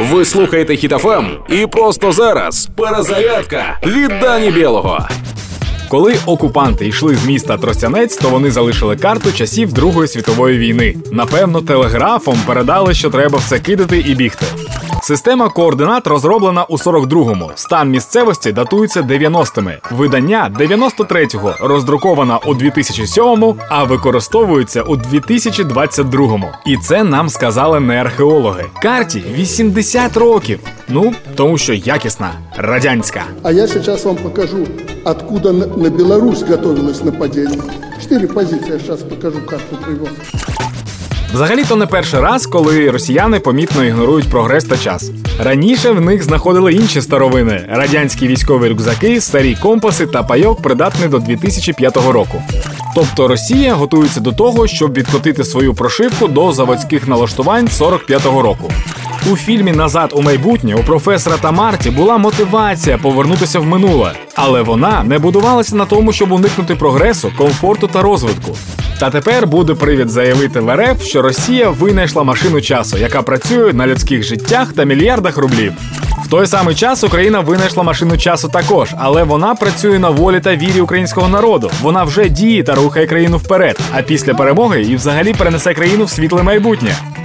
Ви слухаєте Хітофем і просто зараз перезарядка від Дані Білого. Коли окупанти йшли з міста Тростянець, то вони залишили карту часів Другої світової війни. Напевно, телеграфом передали, що треба все кидати і бігти. Система координат розроблена у 42-му. Стан місцевості датується 90-ми. Видання 93-го, роздрукована у 2007-му, а використовується у 2022-му. І це нам сказали не археологи. Карті 80 років. Ну, тому що якісна, радянська. А я сейчас вам покажу, откуда на на Беларусь готовилось нападение. Четыре позиции, я сейчас покажу карту привел. Взагалі то не перший раз, коли росіяни помітно ігнорують прогрес та час. Раніше в них знаходили інші старовини: радянські військові рюкзаки, старі компаси та пайок, придатний до 2005 року. Тобто Росія готується до того, щоб відкотити свою прошивку до заводських налаштувань 45-го року. У фільмі Назад у майбутнє у професора та Марті була мотивація повернутися в минуле, але вона не будувалася на тому, щоб уникнути прогресу, комфорту та розвитку. Та тепер буде привід заявити в РФ, що Росія винайшла машину часу, яка працює на людських життях та мільярдах рублів. В той самий час Україна винайшла машину часу також, але вона працює на волі та вірі українського народу. Вона вже діє та рухає країну вперед. А після перемоги і взагалі перенесе країну в світле майбутнє.